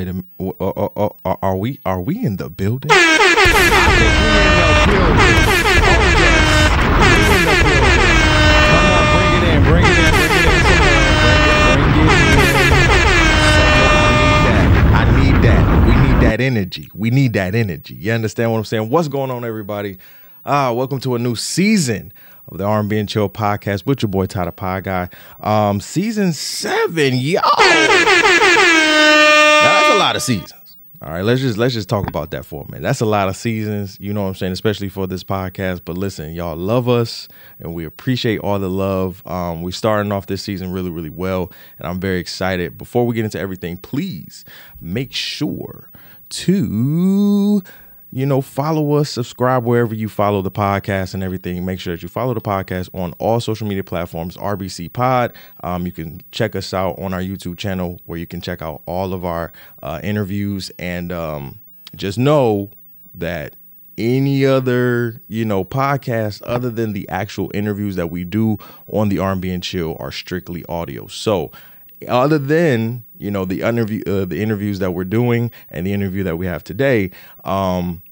Wait a minute. Uh, uh, are we are we in the building? That energy. We need that energy. You understand what I'm saying? What's going on, everybody? Ah, welcome to a new season of the R&B and Chill podcast with your boy Ty The Pod Guy. Um, season seven, yo. Lot of seasons. All right, let's just let's just talk about that for a minute. That's a lot of seasons, you know what I'm saying, especially for this podcast. But listen, y'all love us and we appreciate all the love. Um, we're starting off this season really, really well, and I'm very excited. Before we get into everything, please make sure to you know, follow us, subscribe wherever you follow the podcast and everything. Make sure that you follow the podcast on all social media platforms, RBC Pod. Um, you can check us out on our YouTube channel where you can check out all of our uh, interviews. And um, just know that any other you know podcast other than the actual interviews that we do on the R&B and Chill are strictly audio. So other than you know the interview uh, the interviews that we're doing and the interview that we have today um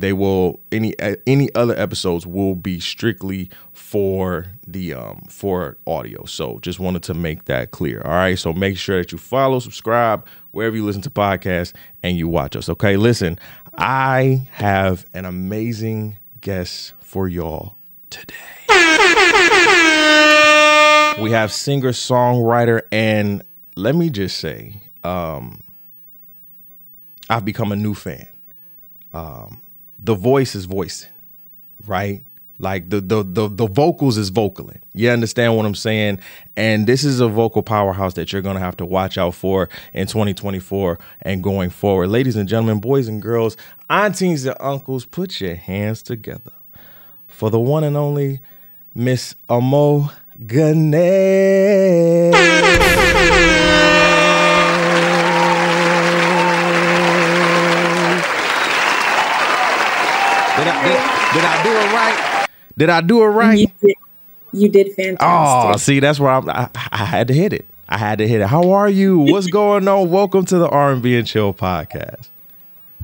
they will any any other episodes will be strictly for the um for audio. So just wanted to make that clear. All right. So make sure that you follow subscribe wherever you listen to podcasts and you watch us. Okay. Listen i have an amazing guest for y'all today. We have singer songwriter and let me just say um i've become a new fan. Um the voice is voicing right? Like the the the, the vocals is vocaling. You understand what i'm saying? And this is a vocal powerhouse that you're gonna have to watch out for in 2024 and going forward. Ladies and gentlemen boys and girls aunties and uncles put your hands together for the one and only miss amo Gane. Did I do it right? You did, you did fantastic. Oh, see, that's where I'm, I, I had to hit it. I had to hit it. How are you? What's going on? Welcome to the R&B and Chill podcast.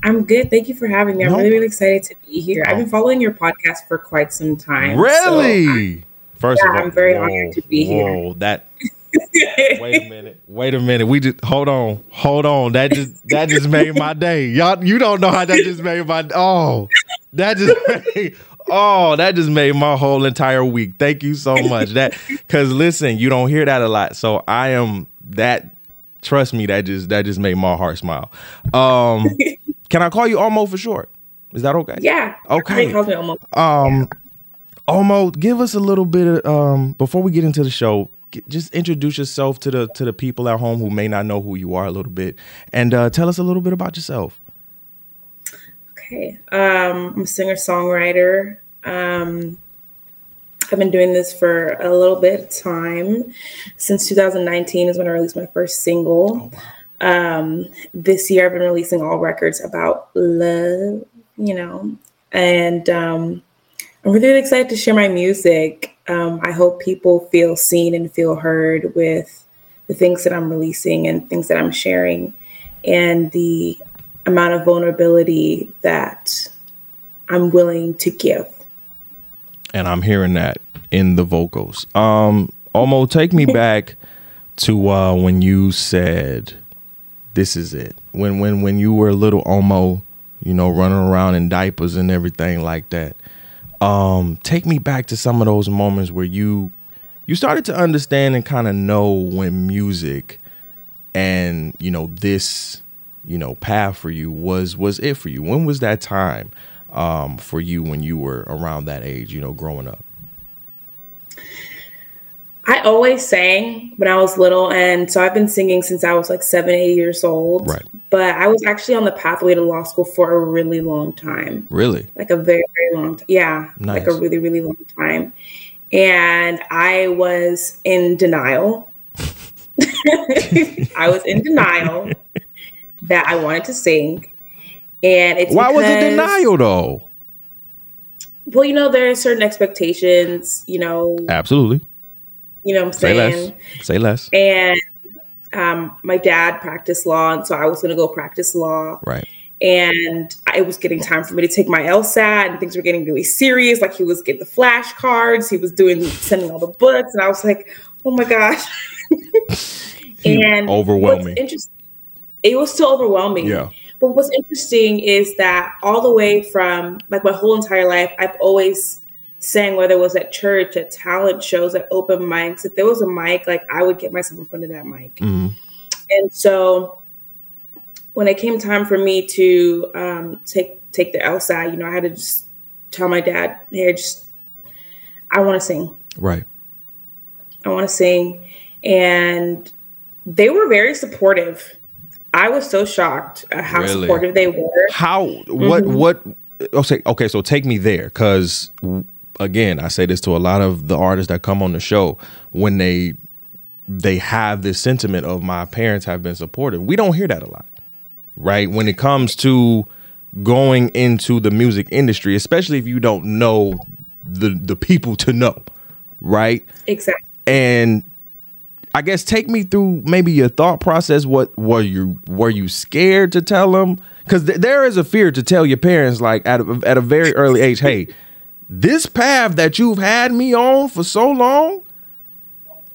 I'm good. Thank you for having me. I'm really, really excited to be here. I've been following your podcast for quite some time. Really? So First yeah, of all, I'm very whoa, honored to be whoa, here. That wait a minute. Wait a minute. We just hold on. Hold on. That just that just made my day. Y'all you don't know how that just made my oh that just made, oh that just made my whole entire week. Thank you so much. That cause listen, you don't hear that a lot. So I am that trust me, that just that just made my heart smile. Um can I call you Omo for short? Is that okay? Yeah. Okay. Call me Omo. Um. Omo, give us a little bit of um before we get into the show. Just introduce yourself to the to the people at home who may not know who you are a little bit, and uh, tell us a little bit about yourself. Okay, um, I'm a singer songwriter. Um, I've been doing this for a little bit of time. Since 2019 is when I released my first single. Oh, wow. um, this year I've been releasing all records about love, you know, and um, I'm really excited to share my music. Um, I hope people feel seen and feel heard with the things that I'm releasing and things that I'm sharing, and the amount of vulnerability that I'm willing to give. And I'm hearing that in the vocals. Um, Omo, take me back to uh, when you said, "This is it." When when when you were a little Omo, you know, running around in diapers and everything like that um, take me back to some of those moments where you you started to understand and kind of know when music and you know this you know path for you was was it for you when was that time um, for you when you were around that age you know growing up I always sang when I was little, and so I've been singing since I was like seven, eight years old. Right. But I was actually on the pathway to law school for a really long time. Really? Like a very, very long time. Yeah. Nice. Like a really, really long time. And I was in denial. I was in denial that I wanted to sing. And it's why was it denial though? Well, you know, there are certain expectations, you know. Absolutely you know what I'm saying? Say less. Say less. And um, my dad practiced law, and so I was going to go practice law. Right. And it was getting time for me to take my LSAT, and things were getting really serious. Like he was getting the flashcards, he was doing sending all the books, and I was like, "Oh my gosh!" and overwhelming. Interesting. It was so overwhelming. Yeah. But what's interesting is that all the way from like my whole entire life, I've always sang whether it was at church, at talent shows, at open mics. If there was a mic, like I would get myself in front of that mic. Mm-hmm. And so when it came time for me to um, take take the LSAT, you know, I had to just tell my dad, "Hey, just I want to sing. Right. I want to sing," and they were very supportive. I was so shocked at how Really? supportive they were. How what Mm-hmm. what okay okay so take me there cuz again I say this to a lot of the artists that come on the show when they they have this sentiment of my parents have been supportive. We don't hear that a lot. Right? When it comes to going into the music industry, especially if you don't know the the people to know, right? Exactly. and I guess take me through maybe your thought process. What were you were you scared to tell them? Because th- there is a fear to tell your parents, like at a, at a very early age, hey, this path that you've had me on for so long,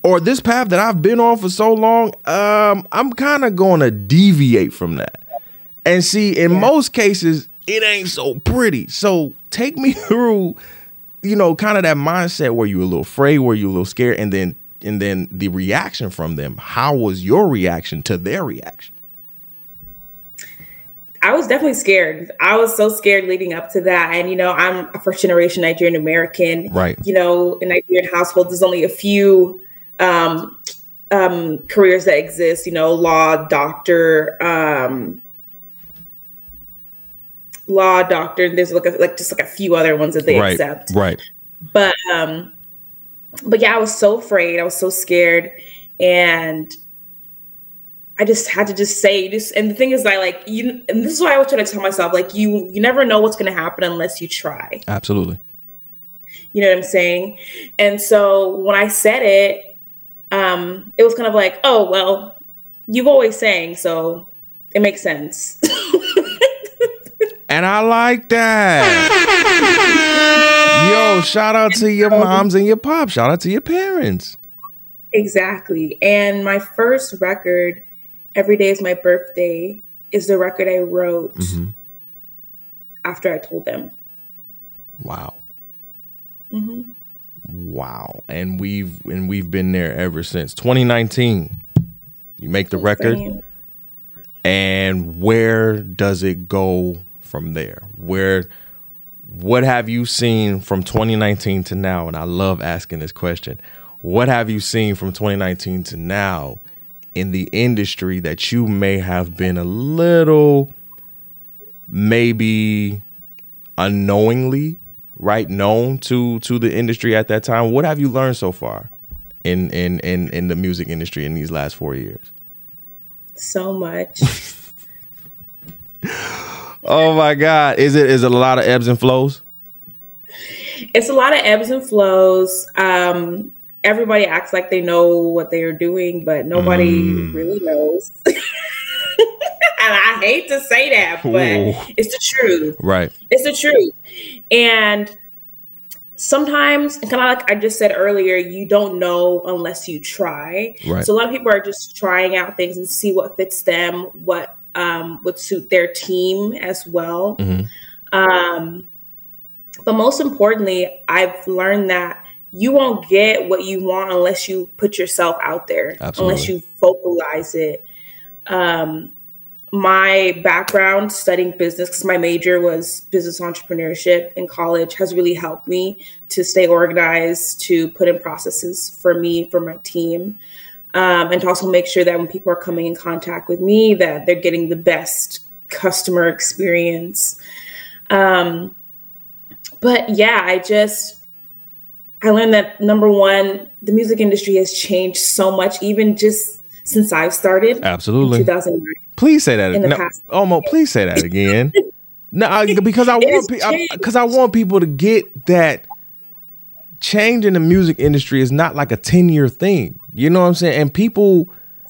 or this path that I've been on for so long, um, I'm kind of going to deviate from that. And see, in most cases, it ain't so pretty. So take me through, you know, kind of that mindset where you a little afraid, where you a little scared, and then and then the reaction from them. How was your reaction to their reaction? I was definitely scared. I was so scared leading up to that. And, you know, I'm a first generation Nigerian American. Right. You know, in Nigerian households, there's only a few um, um, careers that exist, you know, law, doctor, um, law, doctor. and There's like, a, like just like a few other ones that they right, accept. right. But, um, but yeah, I was so afraid. I was so scared. And I just had to just say this. And the thing is, I like you, and this is why I was trying to tell myself, like you, you never know what's going to happen unless you try. Absolutely. You know what I'm saying? And so when I said it, um, it was kind of like, oh well, you've always sang, so it makes sense. And I like that. Yo, shout out to your moms and your pops. Shout out to your parents. exactly. And my first record, "Every Day Is My Birthday," is the record I wrote mm-hmm. after I told them. Wow. Mm-hmm. Wow. And we've and we've been there ever since 2019. You make the record. And where does it go from there where what have you seen from 2019 to now? And i love asking this question. What have you seen from 2019 to now in the industry that you may have been a little maybe unknowingly right known to to the industry at that time? What have you learned so far in in in, in the music industry in these last four years? So much. Oh my God! Is it is it a lot of ebbs and flows? it's a lot of ebbs and flows. Um, everybody acts like they know what they are doing, but nobody Mm. really knows. and I hate to say that, but Ooh. it's the truth. Right. It's the truth. And sometimes, kind of like I just said earlier, you don't know unless you try. Right. So a lot of people are just trying out things and see what fits them, what um, would suit their team as well. Um, but most importantly, I've learned that you won't get what you want unless you put yourself out there, Absolutely. unless you vocalize it. Um, my background studying business, because my major was business entrepreneurship in college, has really helped me to stay organized, to put in processes for me, for my team, um, and to also make sure that when people are coming in contact with me, that they're getting the best customer experience. Um, but yeah, I just I learned that number one, the music industry has changed so much, even just since I've started in Absolutely. 2009. Please say that. In the no, past. Omo, please say that again. no, I- because I want because I, want people to get that change in the music industry is not like a ten year thing. You know what I'm saying? And people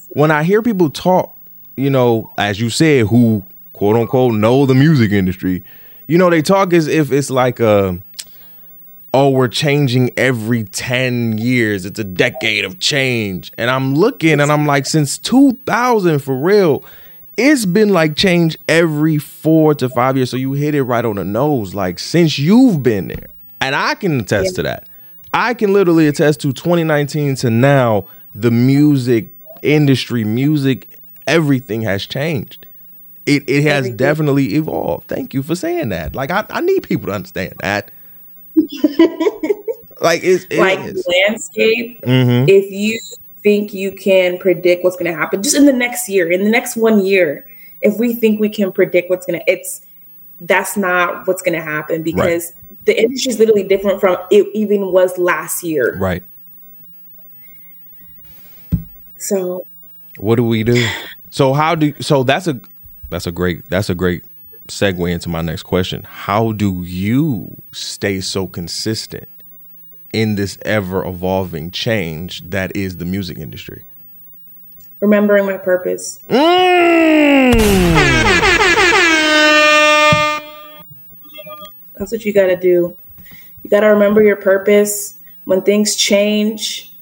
when I hear people talk, you know, as you said, who quote unquote know the music industry, you know, they talk as if it's like a oh, we're changing every 10 years. It's a decade of change. And I'm looking and I'm like, since 2000 for real, it's been like change every four to five years. So you hit it right on the nose, like since you've been there. And I can attest yeah. to that. I can literally attest to 2019 to now, the music industry, music, everything has changed. It it has everything. definitely evolved. Thank you for saying that. Like I, I need people to understand that. like it's it like is. landscape. Mm-hmm. If you think you can predict what's going to happen just in the next year, in the next one year, if we think we can predict what's going to, it's that's not what's going to happen because right. the industry is literally different from it even was last year. Right. So, what do we do? So how do so that's a that's a great that's a great segue into my next question. How do you stay so consistent in this ever evolving change that is the music industry? Remembering my purpose. Mm. That's what you got to do. You got to remember your purpose. When things change,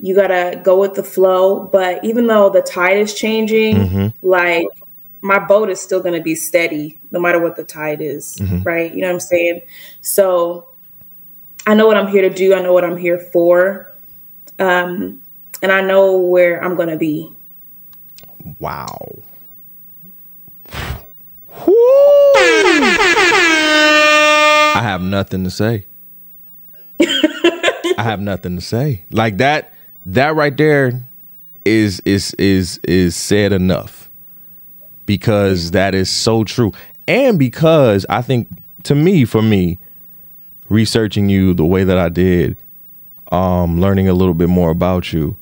you got to go with the flow. But even though the tide is changing, mm-hmm. like my boat is still going to be steady no matter what the tide is, mm-hmm. right? You know what I'm saying? So I know what I'm here to do. I know what I'm here for. Um, and I know where I'm going to be. Wow. I have nothing to say. I have nothing to say. Like that that right there is is is is said enough. Because that is so true. And because I think to me for me researching you the way that I did um learning a little bit more about you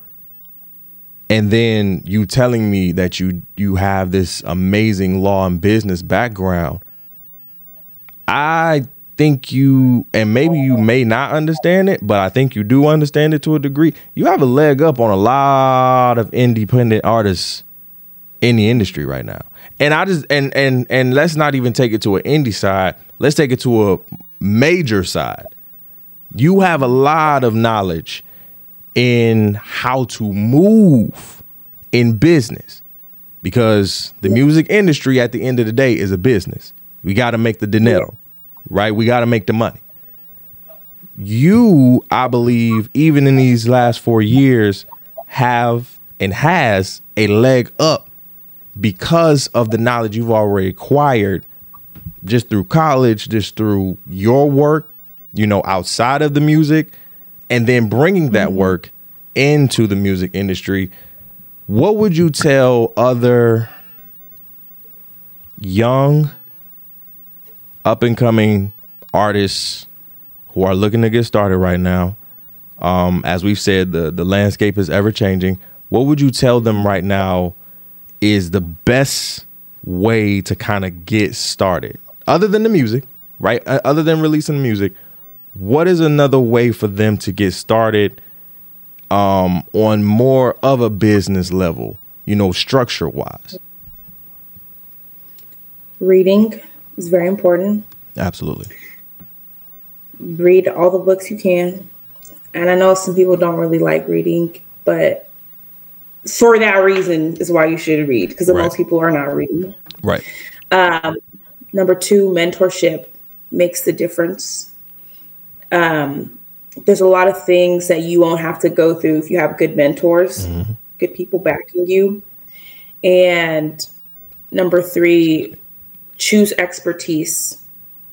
and then you telling me that you you have this amazing law and business background I think you, and maybe you oh. may not understand it, but I think you do understand it to a degree. You have a leg up on a lot of independent artists in the industry right now. And I just and and and let's not even take it to an indie side. Let's take it to a major side. You have a lot of knowledge in how to move in business because the music industry at the end of the day is a business. We got to make the dinero right? We got to make the money. You, I believe, even in these last four years, have and has a leg up because of the knowledge you've already acquired just through college, just through your work, you know, outside of the music, and then bringing that mm-hmm. work into the music industry. What would you tell other young up and coming artists who are looking to get started right now. Um, as we've said, the the landscape is ever changing. What would you tell them right now is the best way to kind of get started, other than the music, right? Other than releasing the music, what is another way for them to get started um, on more of a business level? You know, structure wise. Reading is very important. Absolutely. Read all the books you can. And I know some people don't really like reading, but for that reason is why you should read because right. most people are not reading. Right. Um, number two, mentorship makes the difference. Um, there's a lot of things that you won't have to go through if you have good mentors, mm-hmm. good people backing you. And number three, choose expertise.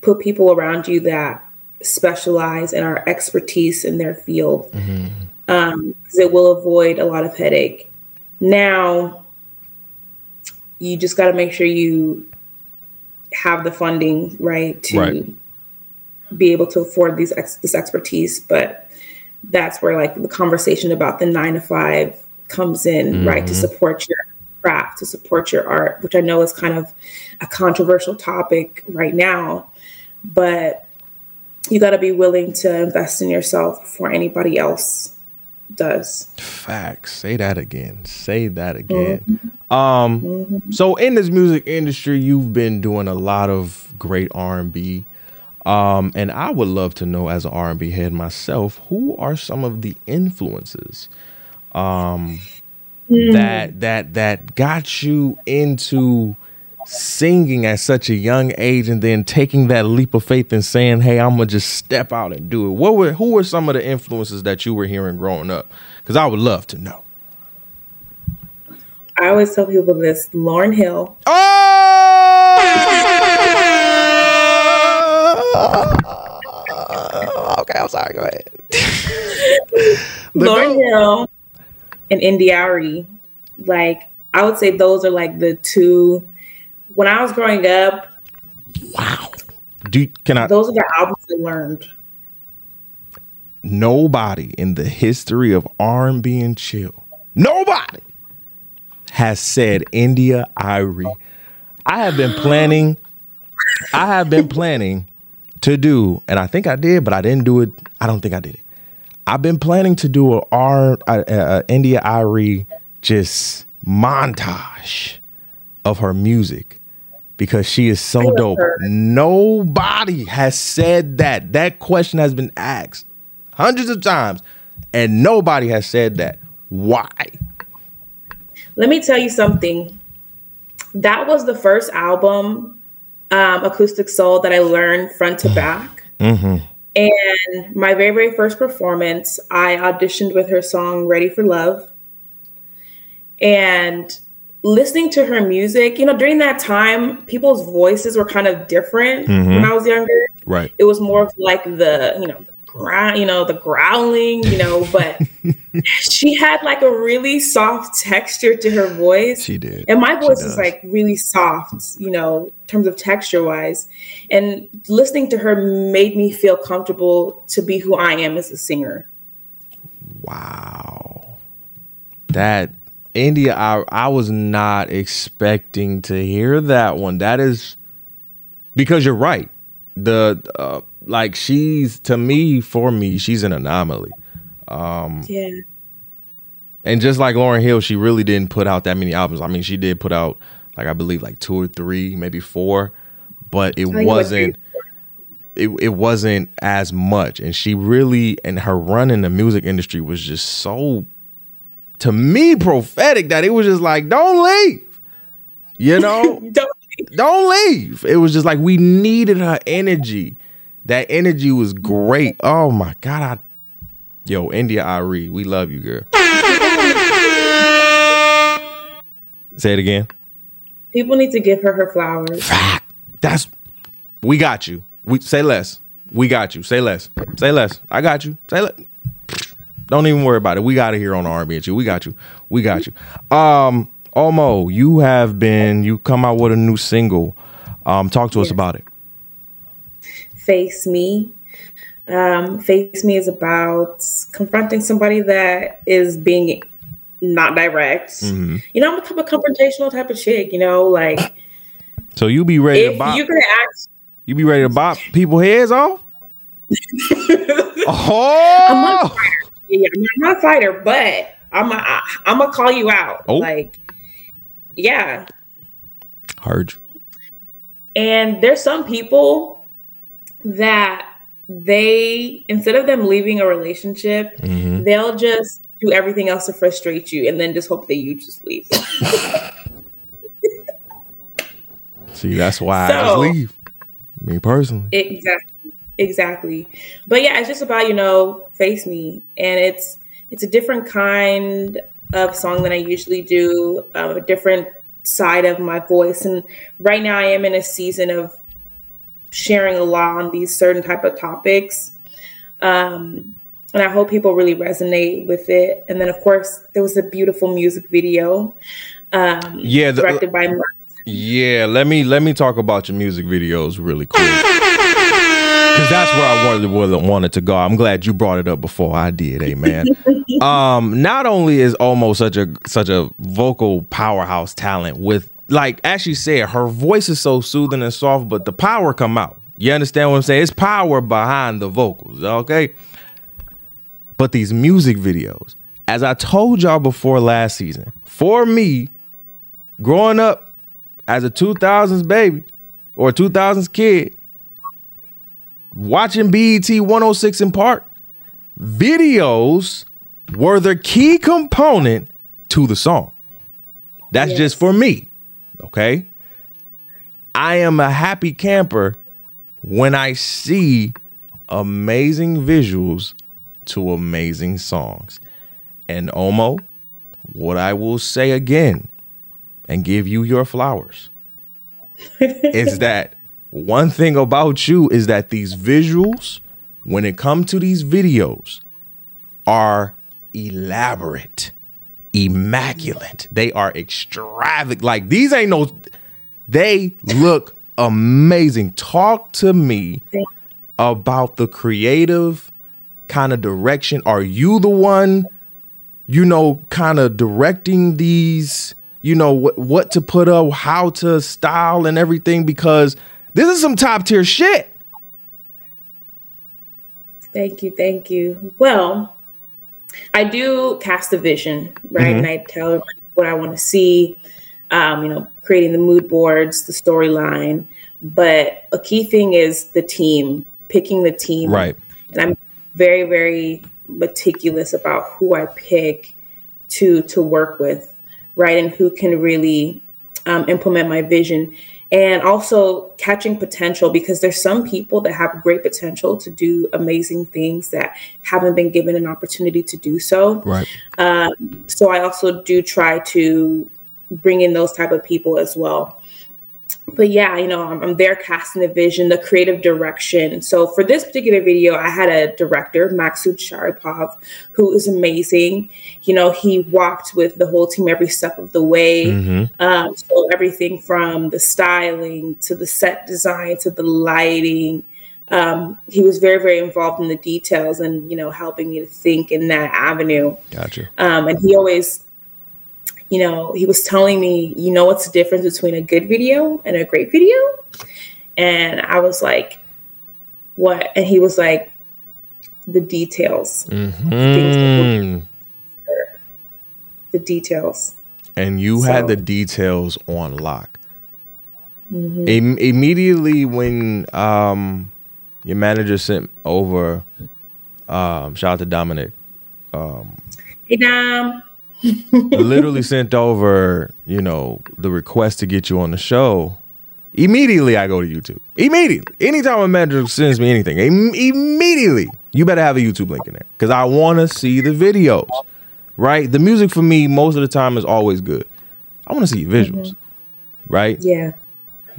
Put people around you that specialize and are expertise in their field. Mm-hmm. Um, it will avoid a lot of headache. Now, you just got to make sure you have the funding right to right. be able to afford these ex- this expertise. But that's where like the conversation about the nine to five comes in, mm-hmm. right, to mm-hmm. support your craft, to support your art, which I know is kind of a controversial topic right now, but you got to be willing to invest in yourself before anybody else does. Facts. Say that again. Say that again. Mm-hmm. Um mm-hmm. so in this music industry, you've been doing a lot of great R&B. Um and I would love to know as an R&B head myself, who are some of the influences um mm. that that that got you into singing at such a young age and then taking that leap of faith and saying, "Hey, I'm gonna just step out and do it." What were who were some of the influences that you were hearing growing up? Because I would love to know. I always tell people this: Lauryn Hill. Oh! okay, I'm sorry. Go ahead. Lauryn Hill and India.Arie. Like I would say, those are like the two when I was growing up, wow. Do can I? Those are the albums I learned. Nobody in the history of R and B and chill, nobody has said India.Arie. I have been planning. I have been planning to do, and I think I did, but I didn't do it. I don't think I did it. I've been planning to do a R a, a India.Arie just montage of her music because she is so dope. Her. Nobody has said that. That question has been asked hundreds of times, and nobody has said that. Why? Let me tell you something. That was the first album, um, Acoustic Soul, that I learned front to back. Mm-hmm. And my very, very first performance, I auditioned with her song Ready for Love. And listening to her music, you know, during that time, people's voices were kind of different mm-hmm. when I was younger. Right. It was more of like the, you know, you know, the growling, you know, but she had like a really soft texture to her voice. She did. And my voice is like really soft, you know, in terms of texture wise. And listening to her made me feel comfortable to be who I am as a singer. Wow. That India, I, I was not expecting to hear that one. That is because you're right. The uh, like she's to me for me, she's an anomaly. Um, yeah. And just like Lauryn Hill, she really didn't put out that many albums. I mean, she did put out like I believe like two or three, maybe four, but it wasn't it, it wasn't as much. And she really and her run in the music industry was just so to me prophetic that it was just like, don't leave. You know? don't, leave. don't leave. It was just like we needed her energy. That energy was great. Oh my God. I Yo, India.Arie, we love you, girl. Say it again. People need to give her her flowers. Fact. That's we got you. We say less. We got you. Say less. Say less. I got you. Say less. Don't even worry about it. We got it here on R&B you. We got you. We got you. Um, Omo, you have been you come out with a new single. Um, talk to us about it. Face Me. Um, Face Me is about confronting somebody that is being not direct. Mm-hmm. You know, I'm a, a confrontational type of chick. You know, like. So you be ready to bop? You're gonna ask. You be ready to bop people heads off? oh, yeah, I'm not a fighter, but I'm a, I, I'm gonna call you out. Oh. Like, yeah. Hard. And there's some people that they instead of them leaving a relationship, mm-hmm. they'll just do everything else to frustrate you, and then just hope that you just leave. See, that's why so, I just leave. Me personally. Exactly exactly but yeah it's just about you know face me and it's it's a different kind of song than i usually do um, a different side of my voice and right now i am in a season of sharing a lot on these certain type of topics um, and i hope people really resonate with it and then of course there was a beautiful music video um, yeah the, directed by Mark. yeah let me let me talk about your music videos really quick because that's where I wanted wanted to go. I'm glad you brought it up before I did, hey man. um, not only is almost such a such a vocal powerhouse talent with like as you said, her voice is so soothing and soft, but the power come out. You understand what I'm saying? It's power behind the vocals, okay? But these music videos, as I told y'all before last season, for me, growing up as a 2000s baby or a 2000s kid, watching BET 106 & Park, videos were the key component to the song. That's Yes. just for me. Okay. I am a happy camper when I see amazing visuals to amazing songs. And Omo, what I will say again and give you your flowers is that one thing about you is that these visuals, when it comes to these videos, are elaborate, immaculate. They are extravagant. Like these ain't no, they look amazing. Talk to me about the creative kind of direction. Are you the one, you know, kind of directing these, you know, what, what to put up, how to style and everything? Because this is some top tier shit. Thank you, thank you. Well, I do cast a vision, right? And I tell what I want to see. Um, you know, creating the mood boards, the storyline. But a key thing is the team, picking the team. Right. And I'm very, very meticulous about who I pick to to work with, right? And who can really um, implement my vision and also catching potential because there's some people that have great potential to do amazing things that haven't been given an opportunity to do so Right. Um, so i also do try to bring in those type of people as well but yeah you know i'm, I'm there casting the vision the creative direction. So for this particular video i had a director maksud sharipov who is amazing. You know he walked with the whole team every step of the way. Um, so everything from the styling to the set design to the lighting. Um, he was very very involved in the details and you know helping me to think in that avenue. Gotcha. um, and he always you know he was telling me you know what's the difference between a good video and a great video and i was like what and he was like the details Mm. the details and you had the details on lock. Mm-hmm. Im- immediately when um, your manager sent over, um, shout out to Dominic, hey dom literally sent over, you know, the request to get you on the show. Immediately, I go to YouTube. Immediately, anytime a manager sends me anything, im- immediately, you better have a YouTube link in there because I want to see the videos. Right, the music for me most of the time is always good. I want to see your visuals. Mm-hmm. Right, yeah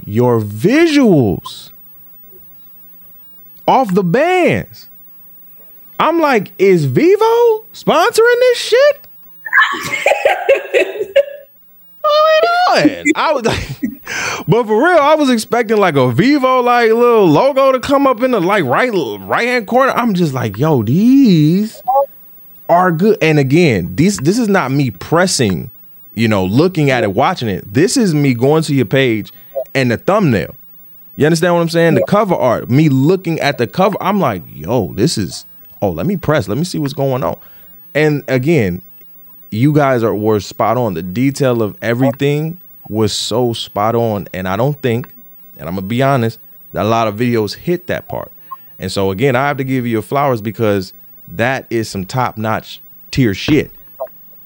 your visuals off the bands. I'm like, is Vevo sponsoring this shit? I was like, but for real, I was expecting like a Vevo like little logo to come up in the like right right hand corner. I'm just like, yo, these are good. And again, this this is not me pressing, you know, looking at it, watching it. This is me going to your page and the thumbnail. You understand what I'm saying? The cover art, me looking at the cover, I'm like, yo, this is. Oh, let me press. Let me see what's going on. And again, you guys are were spot on. The detail of everything was so spot on, and I don't think, and I'm gonna be honest, that a lot of videos hit that part. And so again, I have to give you flowers because that is some top notch tier shit.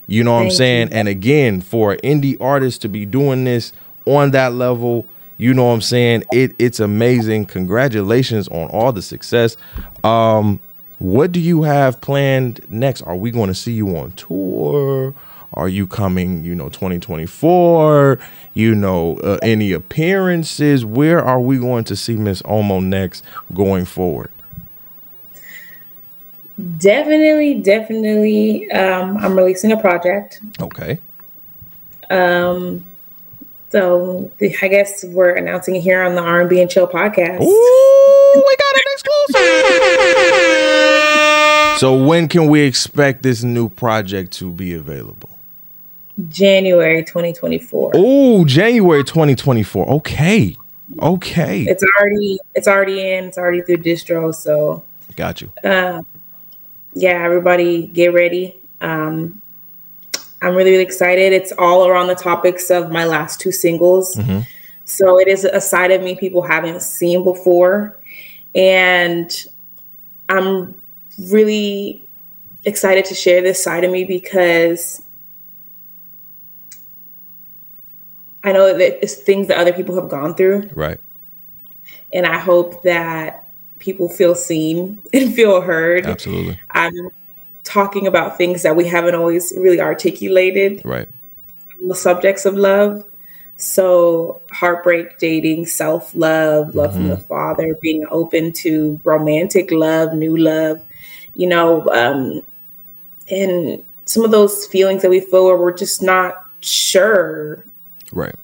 You know what I'm saying? you. And again, for an indie artist to be doing this on that level, you know what I'm saying? It it's amazing. Congratulations on all the success. Um, what do you have planned next? Are we going to see you on tour? Are you coming, you know, 2024? You know, uh, any appearances? Where are we going to see Miss Omo next going forward? definitely definitely um, i'm releasing a project Okay. Um, so the, i guess we're announcing it here on the r&b and chill podcast Ooh, we got an exclusive. so when can we expect this new project to be available? january 2024 Oh, January 2024. Okay. Okay. it's already it's already in it's already through distro so Got you. yeah, everybody get ready. Um, I'm really, really excited. It's all around the topics of my last two singles. Mm-hmm. So it is a side of me people haven't seen before. And I'm really excited to share this side of me because I know that it's things that other people have gone through. Right. And I hope that people feel seen and feel heard. Absolutely. I'm talking about things that we haven't always really articulated. Right. The subjects of love. So, heartbreak, dating, self love, love mm-hmm. from the mm-hmm. father, being open to romantic love, new love, you know, um, and some of those feelings that we feel where we're just not sure. Right.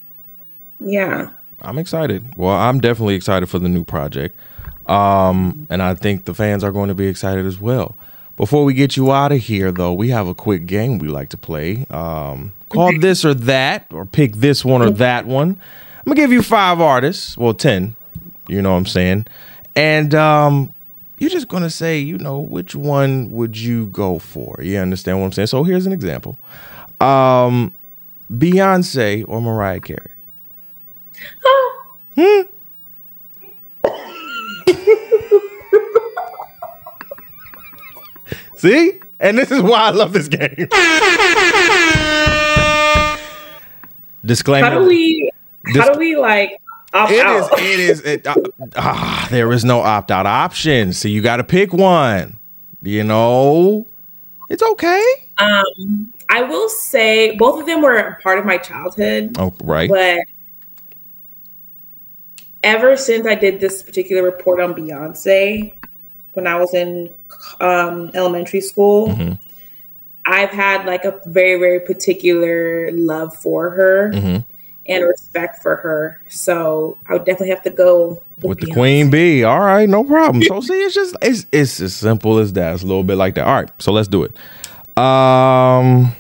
Yeah. I'm excited. Well, I'm definitely excited for the new project. Um, and I think the fans are going to be excited as well. Before we get you out of here, though, we have a quick game we like to play um, called This or That, or pick this one or that one. I'm going to give you five artists, well, 10, you know what I'm saying? And um, you're just going to say, you know, which one would you go for? You understand what I'm saying? So here's an example um, Beyonce or Mariah Carey? hmm? See? And this is why I love this game. Disclaimer. How do we how do we like opt it out? Is, it is it uh, uh, there is no opt out option. So you got to pick one. You know? It's okay. Um I will say both of them were part of my childhood. Oh, right. But ever since I did this particular report on Beyonce when I was in um, elementary school, mm-hmm. I've had like a very, very particular love for her mm-hmm. And respect for her. So I would definitely have to go with, with the Queen Bee. All right, no problem. So see, it's just it's it's as simple as that. It's a little bit like that. All right, so let's do it. Um,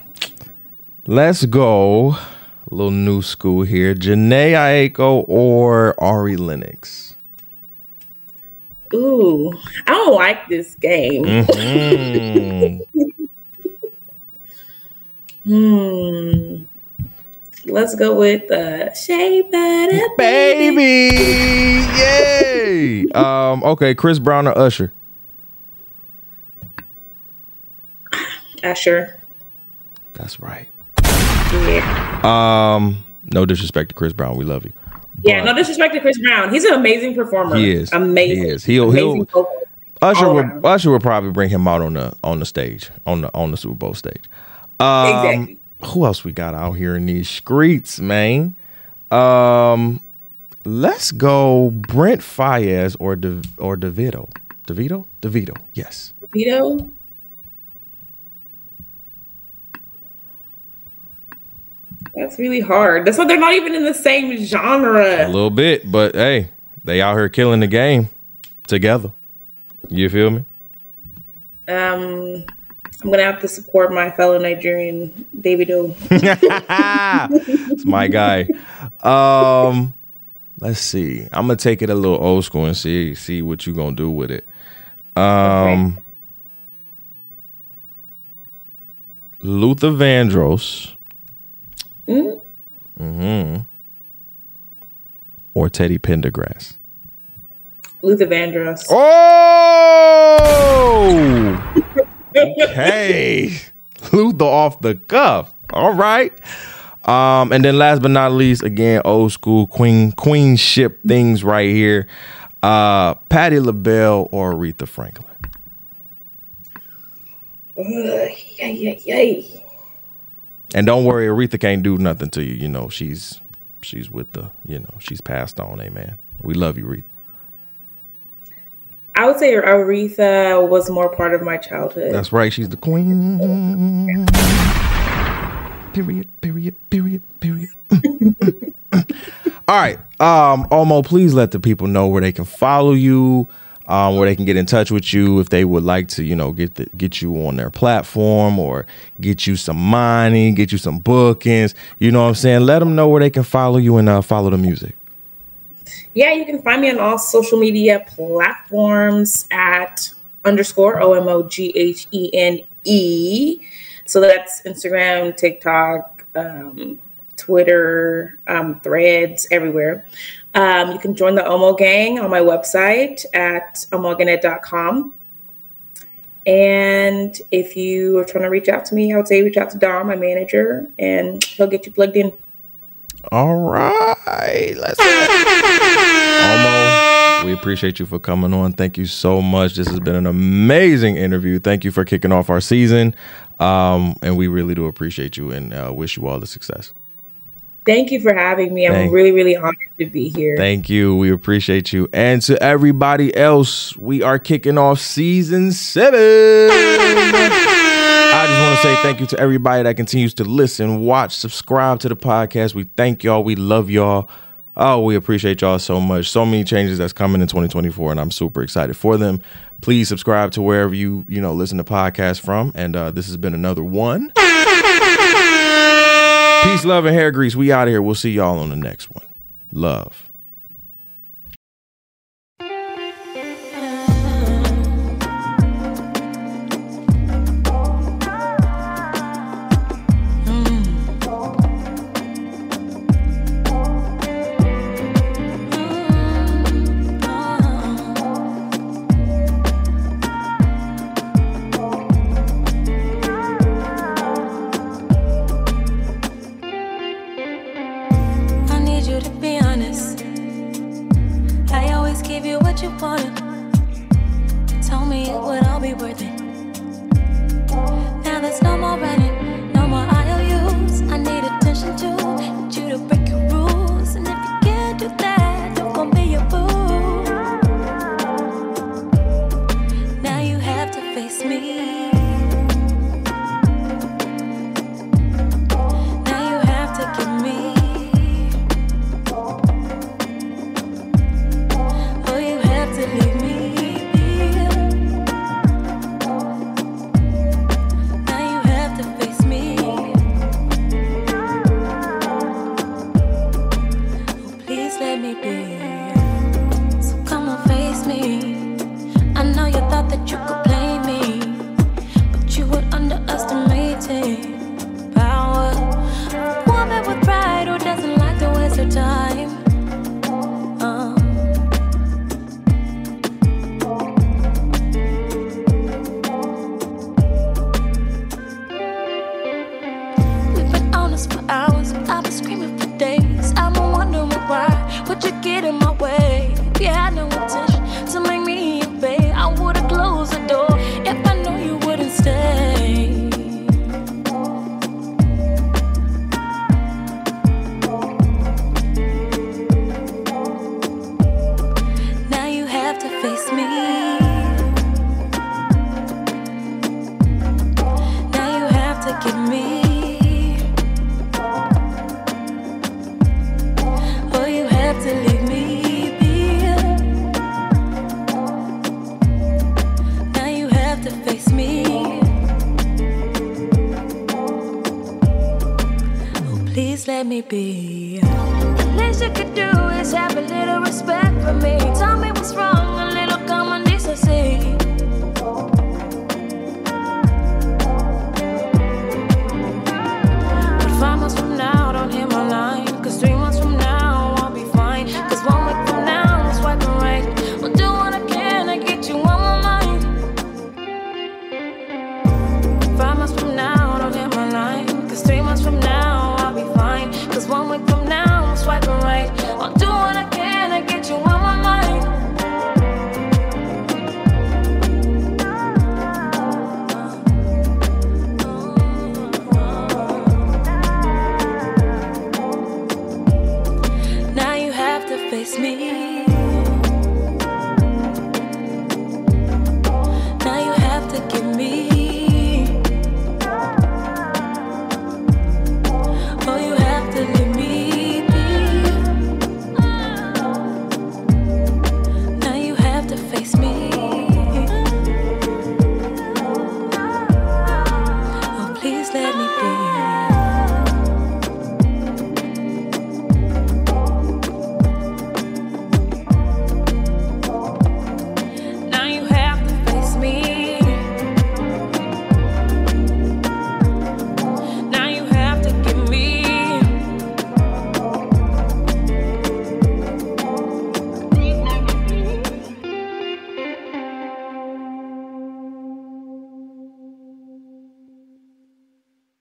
let's go a little new school here. Jhené Aiko or Ari Lennox? Ooh, I don't like this game. Mm-hmm. hmm. Let's go with the uh, Shea Butter Baby. Yay! um. Okay, Chris Brown or Usher? Usher. That's right. Yeah. Um, no disrespect to Chris Brown, we love you. Yeah, no disrespect to Chris Brown. He's an amazing performer. He is amazing. He is. He'll amazing he'll. Usher will Usher will probably bring him out on the on the stage on the on the Super Bowl stage. Um, exactly. Who else we got out here in these streets, man? Um, let's go Brent Faiyaz or De, or Davido. Davido? Davido. Yes. DeVito? That's really hard. That's why they're not even in the same genre. A little bit, but hey, they out here killing the game together. You feel me? Um, I'm gonna have to support my fellow Nigerian Davido. it's my guy. Um, let's see. I'm gonna take it a little old school and see see what you gonna do with it. Um, okay. Luther Vandross Mm-hmm. mm-hmm. Or Teddy Pendergrass. Luther Vandross. Oh! okay. Luther off the cuff. All right. Um, and then last but not least, again, old school queen queenship things right here. Uh, Patti LaBelle or Aretha Franklin. Uh, yay, yay, yay. And don't worry, Aretha can't do nothing to you. You know, she's she's with the, you know, she's passed on. Amen. We love you, Aretha. I would say Aretha was more part of my childhood. That's right. She's the queen. Period. Period. Period. Period. All right. Um, Omo, please let the people know where they can follow you um, where they can get in touch with you if they would like to, you know, get the, get you on their platform or get you some money, get you some bookings. You know what I'm saying? Let them know where they can follow you and uh, follow the music. Yeah, you can find me on all social media platforms at underscore O M O G H E N E. So that's Instagram, TikTok, um, Twitter, um, threads, everywhere. Um, you can join the Omo Gang on my website at omoganet.com. And if you are trying to reach out to me, I would say reach out to Dom, my manager, and he'll get you plugged in. All right. Let's Omo, we appreciate you for coming on. Thank you so much. This has been an amazing interview. Thank you for kicking off our season. Um, and we really do appreciate you and uh, wish you all the success. Thank you for having me. I'm Thank, really, really honored to be here. Thank you. We appreciate you. And to everybody else, we are kicking off season seven. I want to say thank you to everybody that continues to listen, watch, subscribe to the podcast. We thank y'all. We love y'all. Oh, we appreciate y'all so much. So many changes that's coming in 2024, and I'm super excited for them. Please subscribe to wherever you you know listen to podcasts from. And uh, this has been another one. Peace, love, and hair grease. We out of here. We'll see y'all on the next one. Love.